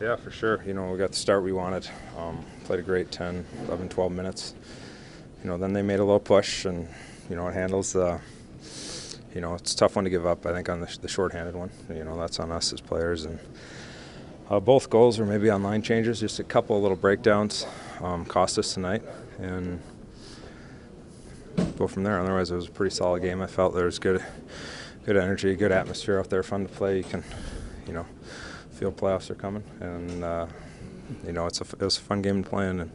Yeah, for sure. You know, we got the start we wanted. Um, played a great 10, 11, 12 minutes. You know, then they made a little push, and you know, it handles the. You know, it's a tough one to give up. I think on the, the shorthanded one. You know, that's on us as players, and uh, both goals were maybe on line changes. Just a couple of little breakdowns um, cost us tonight, and go from there. Otherwise, it was a pretty solid game. I felt there was good, good energy, good atmosphere out there, fun to play. You can, you know feel playoffs are coming, and uh, you know it's a, it was a fun game to play in, and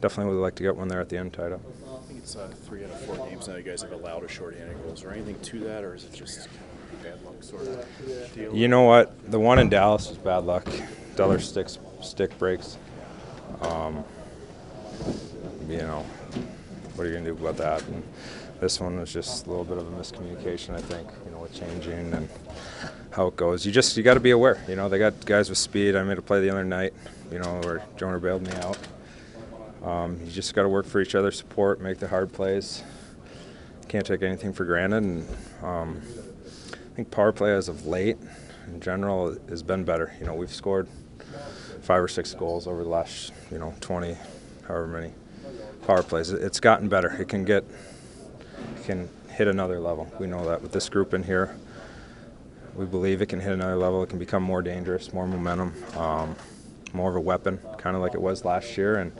definitely would like to get one there at the end tied up. I think it's uh, three out of four games now you guys have allowed a shorthanded goal. Is there anything to that, or is it just bad luck sort of deal? You know what? The one in Dallas was bad luck. Deller sticks stick breaks. Um, you know, what are you gonna do about that? And this one was just a little bit of a miscommunication, I think. You know, with changing and how it goes. You just you got to be aware. You know, they got guys with speed. I made a play the other night. You know, where Jonah bailed me out. Um, you just got to work for each other, support, make the hard plays. Can't take anything for granted. And um, I think power play as of late, in general, has been better. You know, we've scored five or six goals over the last, you know, 20, however many power plays. It's gotten better. It can get, it can hit another level. We know that with this group in here we believe it can hit another level. It can become more dangerous, more momentum, um, more of a weapon, kind of like it was last year. And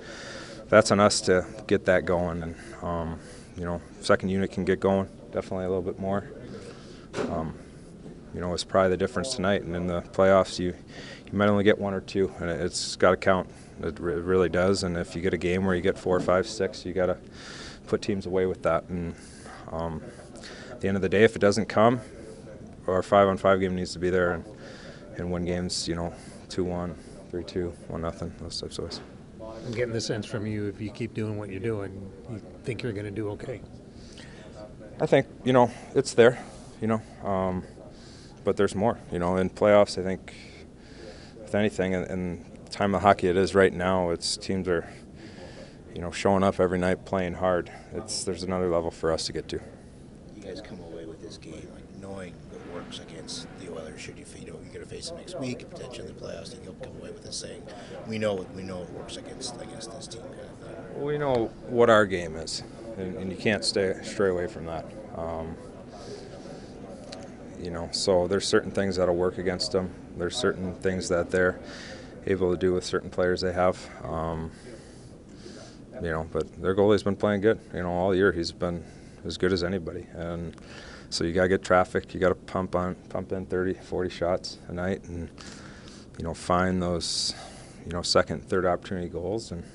that's on us to get that going. And um, you know, second unit can get going definitely a little bit more. Um, you know, it's probably the difference tonight. And in the playoffs, you you might only get one or two, and it's got to count. It, re- it really does. And if you get a game where you get four, five, six, you got to put teams away with that. And um, at the end of the day, if it doesn't come, our five on five game needs to be there and, and win games, you know, 2 1, 3 2, 1 nothing, those types of ways. I'm getting the sense from you if you keep doing what you're doing, you think you're going to do okay. I think, you know, it's there, you know, um, but there's more. You know, in playoffs, I think, with anything, the time of hockey it is right now, it's teams are, you know, showing up every night playing hard. It's There's another level for us to get to. Guys come away with this game like knowing what works against the Oilers. Should you, you know, you're going to face them next week, potentially in the playoffs, and you'll come away with this saying, "We know, what we know it works against against this team." Kind of thing. Well, we know what our game is, and, and you can't stay stray away from that. Um, you know, so there's certain things that'll work against them. There's certain things that they're able to do with certain players they have. Um, you know, but their goalie's been playing good. You know, all year he's been as good as anybody, and so you got to get traffic. You got to pump on, pump in 30, 40 shots a night, and you know find those, you know, second, third opportunity goals, and